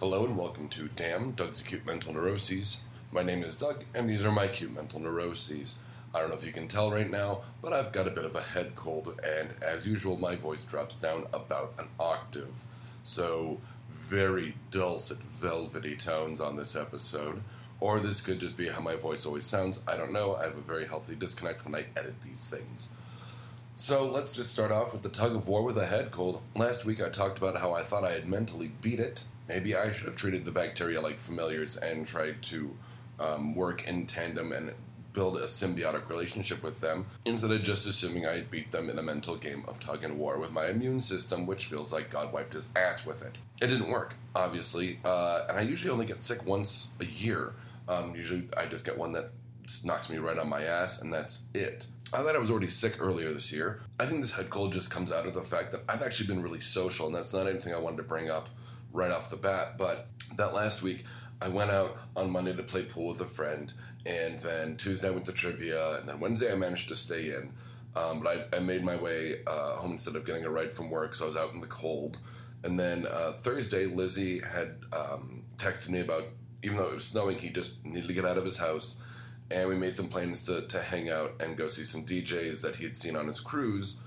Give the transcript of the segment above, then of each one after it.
Hello and welcome to Damn Doug's Acute Mental Neuroses. My name is Doug, and these are my acute mental neuroses. I don't know if you can tell right now, but I've got a bit of a head cold, and as usual, my voice drops down about an octave. So, very dulcet, velvety tones on this episode. Or this could just be how my voice always sounds. I don't know. I have a very healthy disconnect when I edit these things. So let's just start off with the tug of war with a head cold. Last week I talked about how I thought I had mentally beat it. Maybe I should have treated the bacteria like familiars and tried to um, work in tandem and build a symbiotic relationship with them instead of just assuming I had beat them in a mental game of tug and war with my immune system, which feels like God wiped his ass with it. It didn't work, obviously, uh, and I usually only get sick once a year. Um, usually I just get one that knocks me right on my ass, and that's it. I thought I was already sick earlier this year. I think this head cold just comes out of the fact that I've actually been really social, and that's not anything I wanted to bring up right off the bat. But that last week, I went out on Monday to play pool with a friend, and then Tuesday I went to trivia, and then Wednesday I managed to stay in. Um, but I, I, made my way uh, home instead of getting a ride from work, so I was out in the cold. And then uh, Thursday, Lizzie had um, texted me about, even though it was snowing, he just needed to get out of his house and we made some plans to, to hang out and go see some DJs that he had seen on his cruise.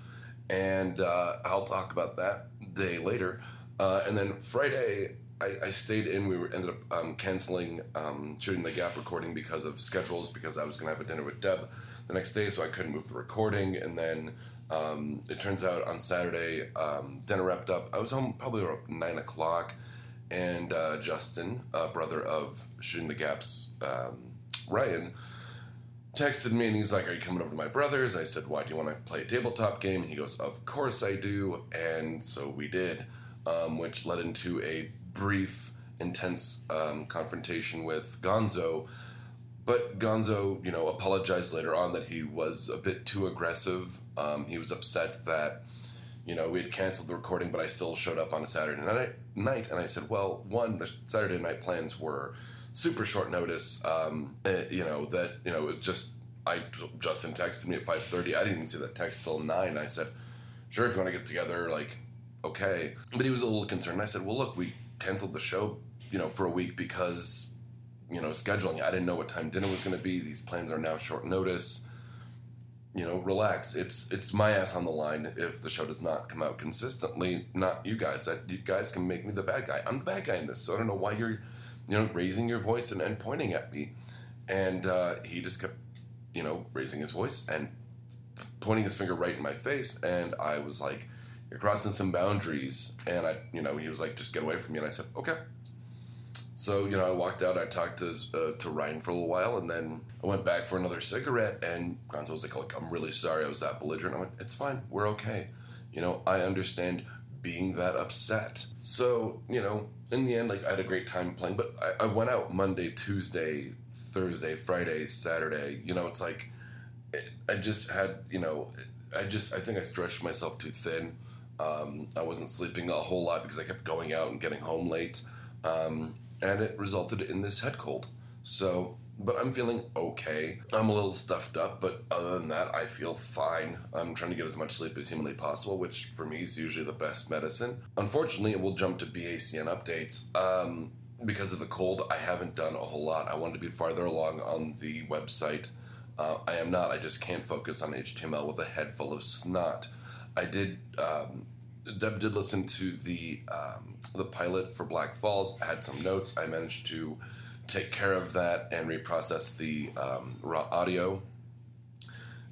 And uh, I'll talk about that day later. Uh, and then Friday, I, I, stayed in. We were, ended up um, canceling um, shooting the Gap recording because of schedules, because I was going to have a dinner with Deb the next day, so I couldn't move the recording. And then um, it turns out on Saturday, um, dinner wrapped up. I was home probably around 9 o'clock. And uh, Justin, brother of Shooting the Gap's um, Ryan, texted me and he's like, Are you coming over to my brother's? I said, Why do you want to play a tabletop game? And he goes, Of course I do. And so we did, um, which led into a brief, intense um, confrontation with Gonzo. But Gonzo, you know, apologized later on that he was a bit too aggressive. Um, he was upset that, you know, we had canceled the recording, but I still showed up on a Saturday night. and I said, well, one, the Saturday night plans were super short notice. Um, uh, you know that you know it just I Justin texted me at five thirty. I didn't even see that text till nine. I said, "Sure, if you want to get together, like okay." But he was a little concerned. I said, "Well, look, we canceled the show, you know, for a week because you know scheduling. I didn't know what time dinner was going to be. These plans are now short notice." you know, relax. It's it's my ass on the line if the show does not come out consistently. Not you guys. That you guys can make me the bad guy. I'm the bad guy in this, so I don't know why you're you know, raising your voice and, and pointing at me. And uh, he just kept, you know, raising his voice and pointing his finger right in my face. And I was like, you're crossing some boundaries. And I, you know, he was like, just get away from me. And I said, okay. So, you know, I walked out, I talked to, uh, to Ryan for a little while, and then I went back for another cigarette. And Gonzo was like, Look, I'm really sorry I was that belligerent. I went, it's fine. We're okay. You know, I understand being that upset. So, you know, in the end, like I had a great time playing, but I, I, went out Monday, Tuesday, Thursday, Friday, Saturday. You know, it's like it, I just had, you know, I just I think I stretched myself too thin. Um, I wasn't sleeping a whole lot because I kept going out and getting home late, um, and it resulted in this head cold. So but I'm feeling okay. I'm a little stuffed up, but other than that, I feel fine. I'm trying to get as much sleep as humanly possible, which for me is usually the best medicine. Unfortunately, we'll jump to BACN updates. Um, because of the cold, I haven't done a whole lot. I wanted to be farther along on the website. Uh, I am not. I just can't focus on HTML with a head full of snot. I did. Um, Deb did listen to the um, the pilot for Black Falls. I had some notes. I managed to take care of that and reprocess the um, raw audio.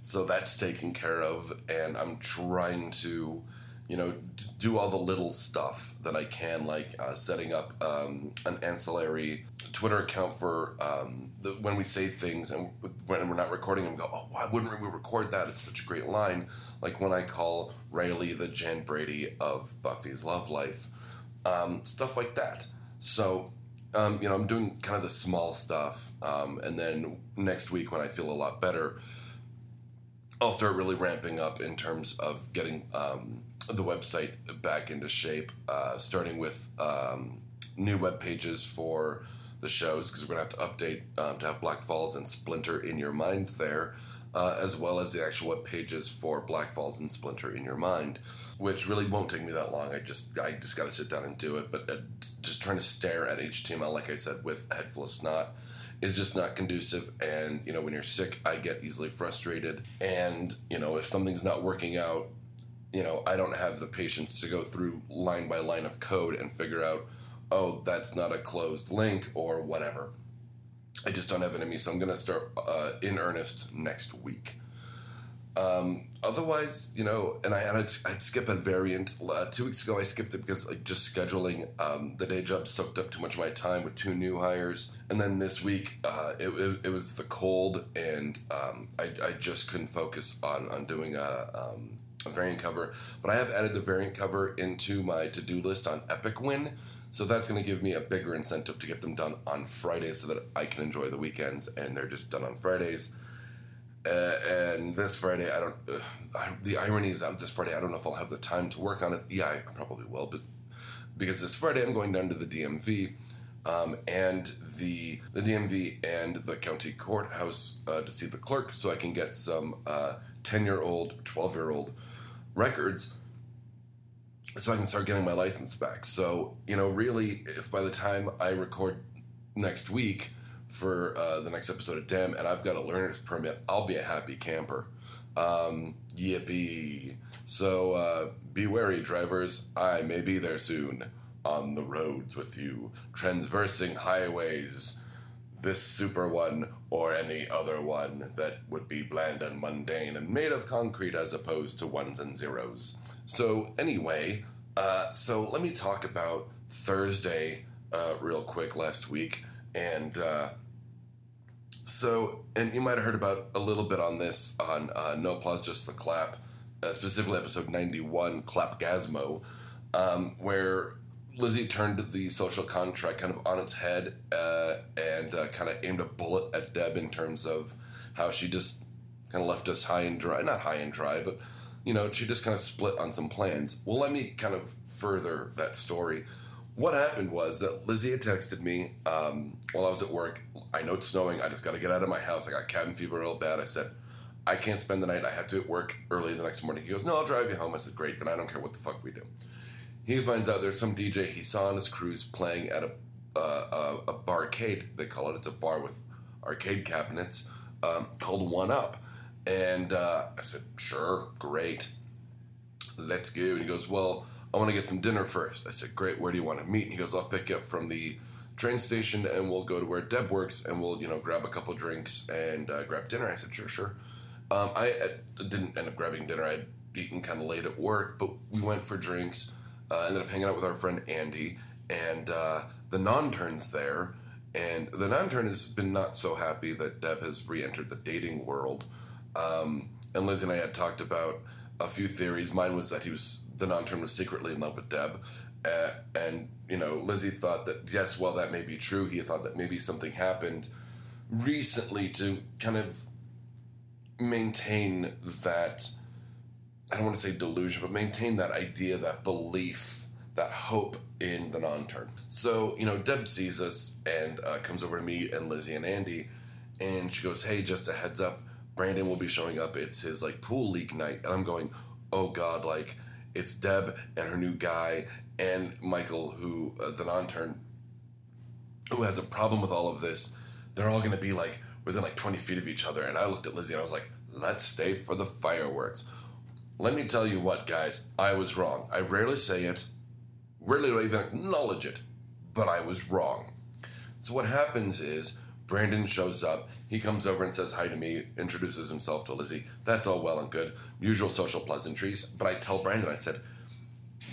So that's taken care of, and I'm trying to, you know, do all the little stuff that I can, like uh, setting up um, an ancillary Twitter account for um, the, when we say things and when we're not recording them. Go, oh, why wouldn't we record that? It's such a great line. Like when I call Riley the Jan Brady of Buffy's Love Life, um, stuff like that. So um, you know, I'm doing kind of the small stuff, um, and then next week when I feel a lot better, I'll start really ramping up in terms of getting um, the website back into shape, uh, starting with um, new web pages for the shows because we're gonna have to update um, to have Black Falls and Splinter in your mind there. uh, as well as the actual web pages for Black Falls and Splinter in Your Mind, which really won't take me that long. I just I just got to sit down and do it. But uh, just trying to stare at HTML, like I said, with a head full of snot is just not conducive. And you know, when you're sick, I get easily frustrated. And you know, if something's not working out, you know, I don't have the patience to go through line by line of code and figure out, oh, that's not a closed link or whatever. I just don't have it in so I'm going to start uh, in earnest next week. Um, otherwise, you know, and I and I'd, I'd skip a variant. Uh, two weeks ago, I skipped it because like just scheduling um, the day job soaked up too much of my time with two new hires, and then this week uh, it, it, it, was the cold, and um, I, I just couldn't focus on on doing a, um, a variant cover. But I have added the variant cover into my to do list on Epic Win. So that's going to give me a bigger incentive to get them done on Fridays so that I can enjoy the weekends and they're just done on Fridays. Uh, and this Friday, I don't. Uh, I, the irony is that this Friday, I don't know if I'll have the time to work on it. Yeah, I probably will, but because this Friday I'm going down to the DMV, um, and the the DMV and the county courthouse uh, to see the clerk, so I can get some ten year old, twelve year old records so I can start getting my license back. So, you know, really, if by the time I record next week for uh, the next episode of Dem and I've got a learner's permit, I'll be a happy camper. Um, yippee. So, uh, be wary, drivers. I may be there soon on the roads with you, transversing highways. This super one or any other one that would be bland and mundane and made of concrete as opposed to ones and zeros. So, anyway, uh, so let me talk about Thursday uh, real quick last week. And uh, so, and you might have heard about a little bit on this on uh, No Applause, Just the Clap, uh, specifically episode 91, Clapgasmo, um, where Lizzie turned the social contract kind of on its head uh, and kind of aimed a bullet at Deb in terms of how she just kind of left us high and dry. Not high and dry, but you know, she just kind of split on some plans. Well, let me kind of further that story. What happened was that Lizzie had texted me um, while I was at work. I know it's snowing. I just got to get out of my house. I got cabin fever real bad. I said, I can't spend the night. I have to at work early the next morning. He goes, No, I'll drive you home. I said, Great. Then I don't care what the fuck we do. He finds out there's some DJ he saw on his cruise playing at a uh, a, a barcade. They call it. It's a bar with arcade cabinets um, called One Up. And uh, I said, sure, great. Let's go. And he goes, well, I want to get some dinner first. I said, great. Where do you want to meet? And he goes, I'll pick you up from the train station and we'll go to where Deb works and we'll, you know, grab a couple drinks and uh, grab dinner. I said, sure, sure. Um, I, I, didn't end up grabbing dinner. I'd eaten kind of late at work, but we went for drinks. Uh, ended up hanging out with our friend Andy and uh, the non turns there. And the non turn has been not so happy that Deb has re entered the dating world. Um, and Liz and I had talked about a few theories. Mine was that he was the non-term was secretly in love with Deb, uh, and you know Lizzie thought that yes, well that may be true. He thought that maybe something happened recently to kind of maintain that. I don't want to say delusion, but maintain that idea, that belief, that hope in the non-turn. So you know, Deb sees us and uh, comes over to me and Lizzie and Andy, and she goes, "Hey, just a heads up." Brandon will be showing up. It's his like pool league night, and I'm going, oh god, like it's Deb and her new guy and Michael, who uh, the non-turn, who has a problem with all of this. They're all going to be like within like 20 feet of each other. And I looked at Lizzie and I was like, let's stay for the fireworks. Let me tell you what, guys, I was wrong. I rarely say it, rarely even acknowledge it, but I was wrong. So what happens is Brandon shows up. He comes over and says hi to me, introduces himself to Lizzie. That's all well and good. Usual social pleasantries. But I tell Brandon, I said,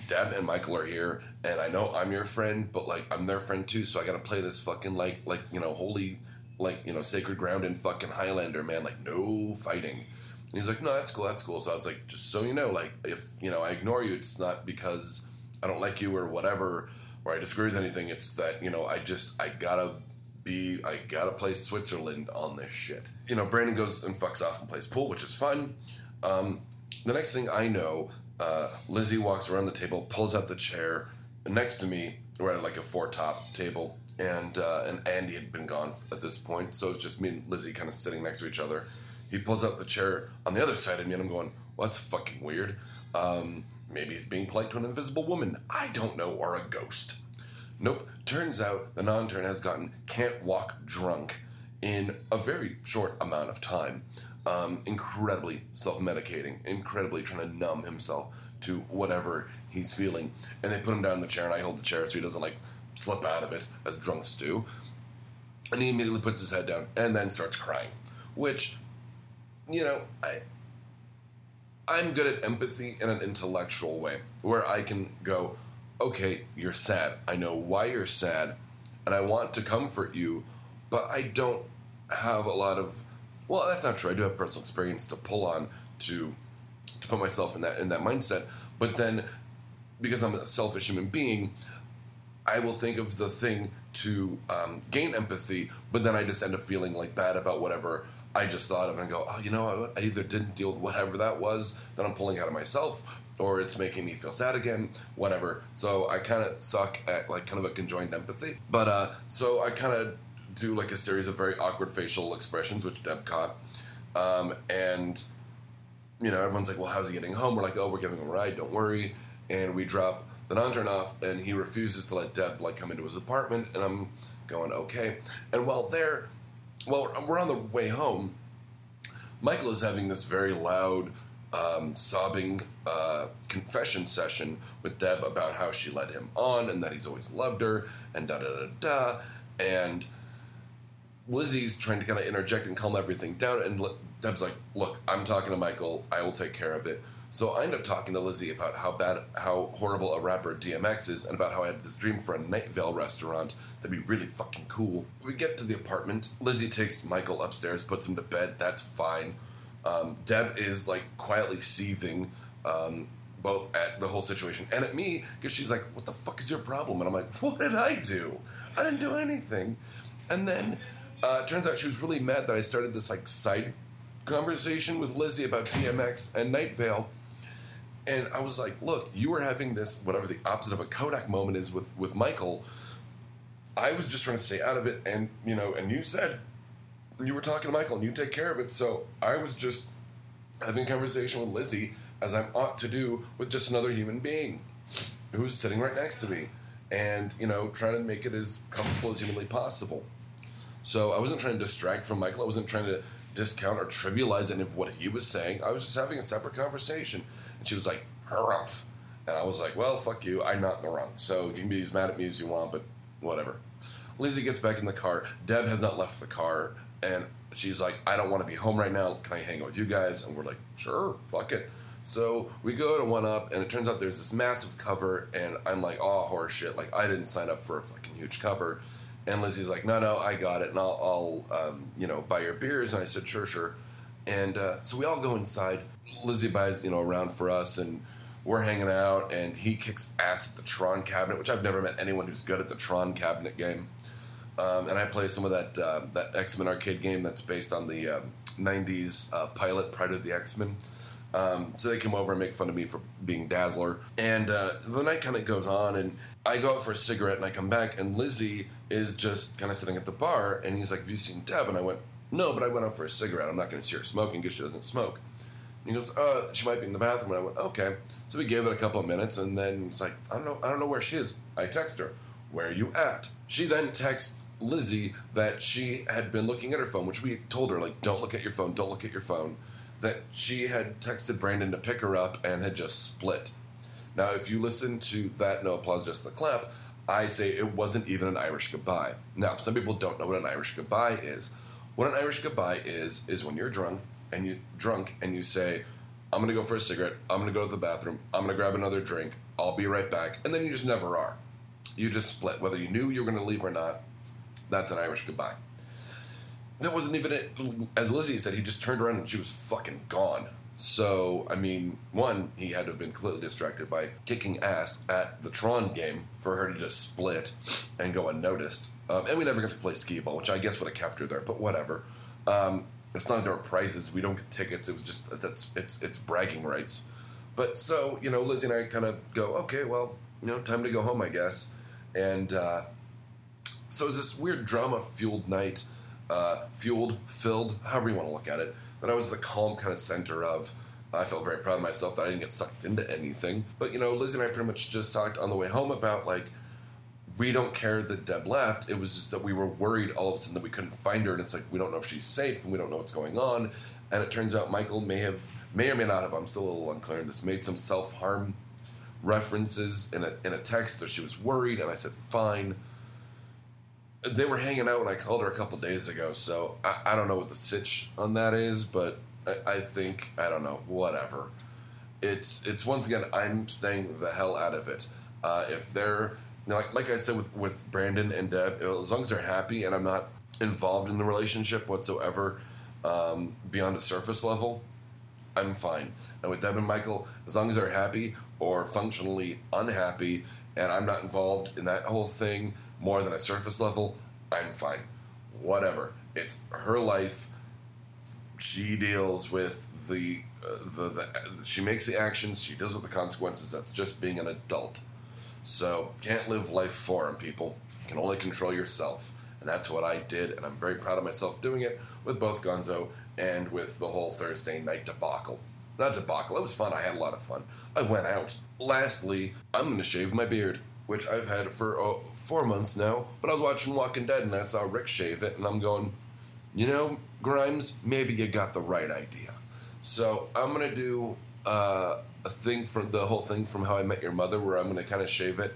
Deb and Michael are here, and I know I'm your friend, but like I'm their friend too, so I gotta play this fucking like like you know holy like you know sacred ground in fucking Highlander, man. Like no fighting. And he's like, no, that's cool, that's cool. So I was like, just so you know, like if you know I ignore you, it's not because I don't like you or whatever, or I disagree with anything. It's that you know I just I gotta be I gotta play Switzerland on this shit. You know, Brandon goes and fucks off and plays pool, which is fun. Um, the next thing I know, uh, Lizzie walks around the table, pulls out the chair next to me. We're at like a four top table, and uh, and Andy had been gone at this point, so it's just me and Lizzie kind of sitting next to each other. He pulls out the chair on the other side of me, and I'm going, well, that's fucking weird. Um, maybe he's being polite to an invisible woman. I don't know, or a ghost. Nope. Turns out the non turn has gotten can't walk drunk in a very short amount of time. Um, incredibly self medicating, incredibly trying to numb himself to whatever he's feeling. And they put him down in the chair, and I hold the chair so he doesn't like slip out of it as drunks do. And he immediately puts his head down and then starts crying, which, you know, I. I'm good at empathy in an intellectual way, where I can go, okay, you're sad. I know why you're sad, and I want to comfort you, but I don't have a lot of. Well, that's not true. I do have personal experience to pull on to to put myself in that in that mindset. But then, because I'm a selfish human being, I will think of the thing to um, gain empathy, but then I just end up feeling like bad about whatever I just thought of and go, oh, you know, I either didn't deal with whatever that was that I'm pulling out of myself, or it's making me feel sad again, whatever. So I kind of suck at like kind of a conjoined empathy. But uh, so I kind of do like a series of very awkward facial expressions, which Deb caught. Um, and, you know, everyone's like, well, how's he getting home? We're like, oh, we're giving him a ride, don't worry. And we drop the non turn off, and he refuses to let Deb like come into his apartment. And I'm going, okay. And while there, well, we're on the way home, Michael is having this very loud, um, sobbing uh, confession session with Deb about how she led him on and that he's always loved her and da da da da. And Lizzie's trying to kind of interject and calm everything down. And Deb's like, "Look, I'm talking to Michael. I will take care of it." So I end up talking to Lizzie about how bad, how horrible a rapper DMX is, and about how I had this dream for a Night Vale restaurant that'd be really fucking cool. We get to the apartment. Lizzie takes Michael upstairs, puts him to bed. That's fine. Um, Deb is like quietly seething, um, both at the whole situation and at me, because she's like, "What the fuck is your problem?" And I'm like, "What did I do? I didn't do anything." And then uh, turns out she was really mad that I started this like side conversation with Lizzie about DMX and Night Vale. And I was like, look, you were having this, whatever the opposite of a Kodak moment is with, with Michael. I was just trying to stay out of it. And, you know, and you said you were talking to Michael and you take care of it. So I was just having a conversation with Lizzie as I'm ought to do with just another human being who's sitting right next to me and, you know, trying to make it as comfortable as humanly possible. So I wasn't trying to distract from Michael. I wasn't trying to discount or trivialize any of what he was saying. I was just having a separate conversation. And she was like, Humph. And I was like, well, fuck you. I'm not in the wrong. So you can be as mad at me as you want, but whatever. Lizzie gets back in the car. Deb has not left the car. And she's like, I don't want to be home right now. Can I hang out with you guys? And we're like, sure, fuck it. So we go to one up, and it turns out there's this massive cover, and I'm like, oh, horse shit. Like, I didn't sign up for a fucking huge cover. And Lizzie's like, no, no, I got it, and I'll, I'll um, you know, buy your beers. And I said, sure, sure. And uh, so we all go inside. Lizzie buys, you know, a round for us, and we're hanging out, and he kicks ass at the Tron cabinet, which I've never met anyone who's good at the Tron cabinet game. Um, and I play some of that uh, that X Men arcade game that's based on the um, '90s uh, pilot Pryde of the X Men. Um, so they come over and make fun of me for being Dazzler. And uh, the night kind of goes on, and I go out for a cigarette, and I come back, and Lizzie is just kind of sitting at the bar, and he's like, "Have you seen Deb?" And I went, "No, but I went out for a cigarette. I'm not going to see her smoking because she doesn't smoke." And he goes, "Uh, she might be in the bathroom." And I went, "Okay." So we gave it a couple of minutes, and then he's like, "I don't know. I don't know where she is." I text her, "Where are you at?" She then texts Lizzie that she had been looking at her phone, which we told her like, "Don't look at your phone. Don't look at your phone." That she had texted Brandon to pick her up and had just split. Now, if you listen to that, no applause, just the clap. I say it wasn't even an Irish goodbye. Now, some people don't know what an Irish goodbye is. What an Irish goodbye is is when you're drunk and you drunk and you say, "I'm gonna go for a cigarette. I'm gonna go to the bathroom. I'm gonna grab another drink. I'll be right back," and then you just never are. You just split, whether you knew you were gonna leave or not. That's an Irish goodbye. That wasn't even it. As Lizzie said, he just turned around and she was fucking gone. So, I mean, one, he had to have been completely distracted by kicking ass at the Tron game for her to just split and go unnoticed. Um, and we never got to play skee ball, which I guess would have kept her there, but whatever. Um, it's not like there were prizes. We don't get tickets. It was just, it's, it's, it's bragging rights. But so, you know, Lizzie and I kind of go, okay, well, you know, time to go home, I guess. And uh, so it was this weird drama fueled night uh, fueled, filled, however you want to look at it, that I was the calm kind of center of. I felt very proud of myself that I didn't get sucked into anything. But, you know, Liz and I pretty much just talked on the way home about, like, we don't care that Deb left. It was just that we were worried all of a sudden that we couldn't find her, and it's like we don't know if she's safe and we don't know what's going on. And it turns out Michael may have, may or may not have. I'm still a little unclear. This made some self harm references in a in a text, so she was worried, and I said fine. They were hanging out when I called her a couple days ago, so I, I don't know what the sitch on that is, but I, I think I don't know. Whatever. It's it's once again I'm staying the hell out of it. Uh, if they're you know, like like I said with with Brandon and Deb, as long as they're happy and I'm not involved in the relationship whatsoever um, beyond a surface level, I'm fine. And with Deb and Michael, as long as they're happy or functionally unhappy, and I'm not involved in that whole thing more than a surface level, I'm fine. Whatever. It's her life. She deals with the, uh, the, the she makes the actions. She deals with the consequences. That's just being an adult. So can't live life for them, people. You can only control yourself, and that's what I did. And I'm very proud of myself doing it with both Gonzo and with the whole Thursday night debacle. Not debacle. It was fun. I had a lot of fun. I went out. Lastly, I'm going to shave my beard, which I've had for four months now. But I was watching Walking Dead and I saw Rick shave it, and I'm going, you know, Grimes, maybe you got the right idea. So I'm to do uh, a thing from the whole thing from How I Met Your Mother, where I'm to kind of shave it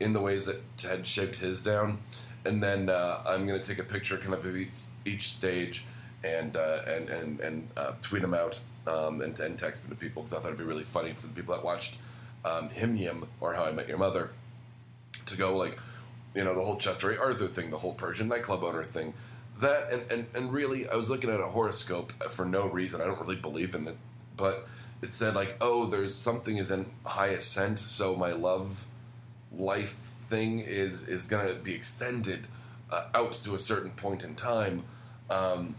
in the ways that Ted shaved his down, and then uh, I'm to take a picture kind of of each, each stage and uh, and and and uh, tweet them out um, and, and text them to people because I thought it'd be really funny for the people that watched um, HIMYM or How I Met Your Mother to go like, you know, the whole Chester A. Arthur thing, the whole Persian nightclub owner thing. That and, and, and really, I was looking at a horoscope for no reason. I don't really believe in it, but it said like, oh, there's something is in high ascent, so my love life thing is is gonna be extended uh, out to a certain point in time. Um,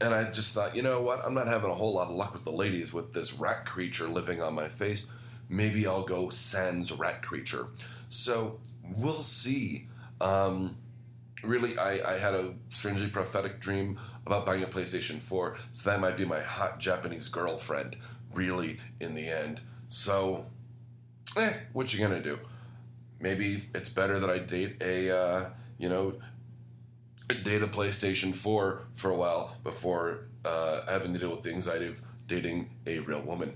and I just thought, you know what? I'm not having a whole lot of luck with the ladies with this rat creature living on my face. Maybe I'll go sans rat creature. So we'll see. Um, really, I, I had a strangely prophetic dream about buying a PlayStation 4, so that might be my hot Japanese girlfriend, really, in the end. So, eh, what you gonna do? Maybe it's better that I date a, uh, you know, date a PlayStation 4 for a while before uh, having to deal with the anxiety of dating a real woman.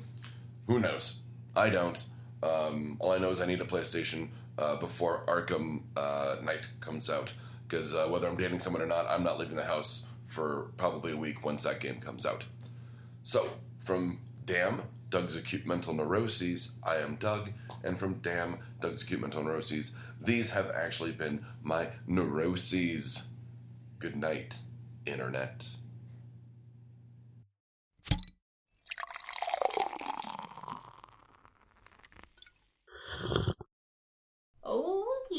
Who knows? I don't. Um, all I know is I need a PlayStation uh, before Arkham uh, comes out. Because uh, whether I'm dating someone or not, I'm not leaving the house for probably a week once that game comes out. So, from Damn, Doug's Acute Mental Neuroses, I am Doug. And from Damn, Doug's Acute Mental Neuroses, these have actually been my neuroses. Good night, Internet. Oh,